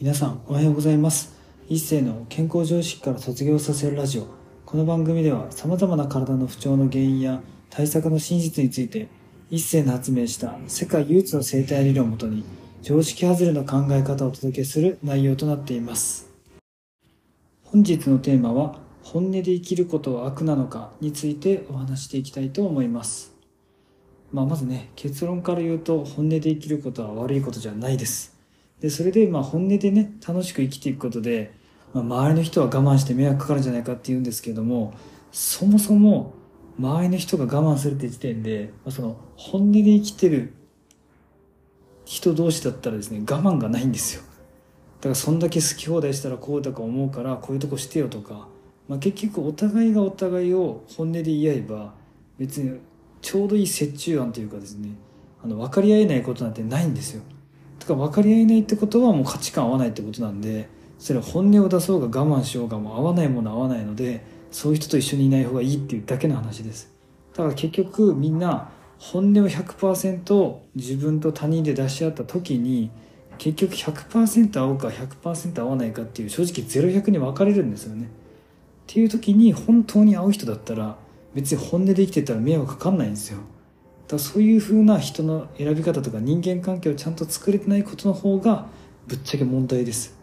皆さんおはようございます。一世の健康常識から卒業させるラジオ。この番組では様々な体の不調の原因や対策の真実について一世の発明した世界唯一の生態理論をもとに常識外れの考え方をお届けする内容となっています。本日のテーマは本音で生きることは悪なのかについてお話していきたいと思います。まあ、まずね結論から言うと本音で生きることは悪いことじゃないです。で、それで、まあ、本音でね、楽しく生きていくことで、まあ、周りの人は我慢して迷惑かかるんじゃないかって言うんですけれども、そもそも、周りの人が我慢するって時点で、まあ、その、本音で生きてる人同士だったらですね、我慢がないんですよ。だから、そんだけ好き放題したらこうとか思うから、こういうとこしてよとか、まあ、結局お互いがお互いを本音で言い合えば、別にちょうどいい折衷案というかですね、あの、分かり合えないことなんてないんですよ。とか分かり合えないってことはもう価値観合わないってことなんでそれは本音を出そうが我慢しようがもう合わないもの合わないのでそういう人と一緒にいない方がいいっていうだけの話です。だから結局みんな本音を100%自分と他人で出し合った時に結局100%合うか100%合わないかっていう正直0100に分かれるんですよね。っていう時に本当に合う人だったら別に本音で生きてたら迷惑かかんないんですよ。だそういう風な人の選び方とか人間関係をちゃんと作れてないことの方がぶっちゃけ問題です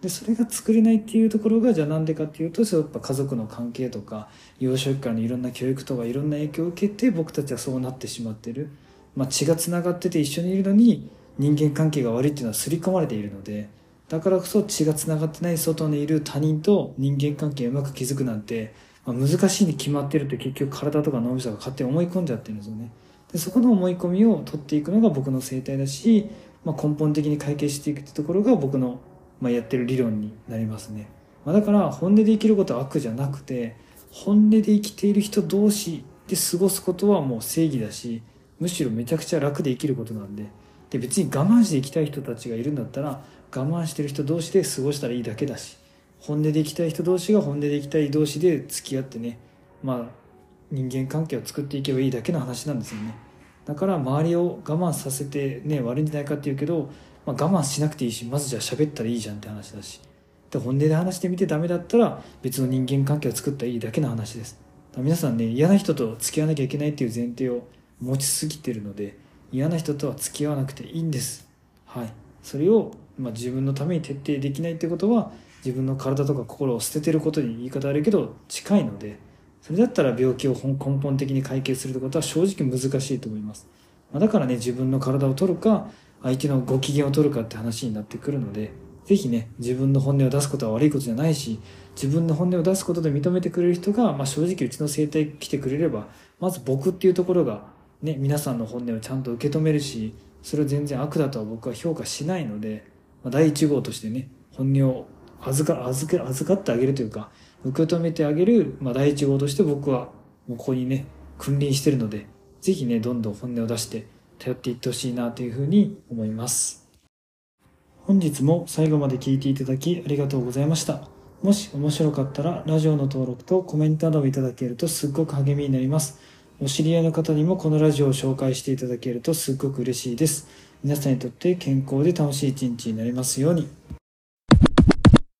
でそれが作れないっていうところがじゃあなんでかっていうとやっぱ家族の関係とか幼少期からのいろんな教育とかいろんな影響を受けて僕たちはそうなってしまってる、まあ、血がつながってて一緒にいるのに人間関係が悪いっていうのは刷り込まれているのでだからこそ血がつながってない外にいる他人と人間関係をうまく築くなんて、まあ、難しいに決まってるって結局体とか脳みそが勝手に思い込んじゃってるんですよね。でそこの思い込みを取っていくのが僕の生態だし、まあ、根本的に解決していくってところが僕の、まあ、やってる理論になりますね、まあ、だから本音で生きることは悪じゃなくて本音で生きている人同士で過ごすことはもう正義だしむしろめちゃくちゃ楽で生きることなんで。で別に我慢して生きたい人たちがいるんだったら我慢してる人同士で過ごしたらいいだけだし本音で生きたい人同士が本音で生きたい同士で付き合ってねまあ人間関係を作っていけばいいだけの話なんですよね。だから周りを我慢させてね悪いんじゃないかって言うけど、まあ、我慢しなくていいしまずじゃあ喋ったらいいじゃんって話だし。で本音で話してみてダメだったら別の人間関係を作ったらいいだけの話です。皆さんね嫌な人と付き合わなきゃいけないっていう前提を持ちすぎてるので嫌な人とは付き合わなくていいんです。はい。それを、まあ、自分のために徹底できないってことは自分の体とか心を捨ててることに言い方悪いけど近いのでそれだったら病気を根本的に解決するってことは正直難しいと思います。だからね、自分の体を取るか、相手のご機嫌を取るかって話になってくるので、ぜひね、自分の本音を出すことは悪いことじゃないし、自分の本音を出すことで認めてくれる人が、まあ、正直うちの生態来てくれれば、まず僕っていうところが、ね、皆さんの本音をちゃんと受け止めるし、それを全然悪だとは僕は評価しないので、まあ、第一号としてね、本音を預か預か預かってあげるというか、受け止めてあげる、まあ、第一号として僕はもうここにね、君臨してるので、ぜひね、どんどん本音を出して頼っていってほしいなというふうに思います。本日も最後まで聞いていただきありがとうございました。もし面白かったらラジオの登録とコメントなどをいただけるとすっごく励みになります。お知り合いの方にもこのラジオを紹介していただけるとすっごく嬉しいです。皆さんにとって健康で楽しい一日になりますように。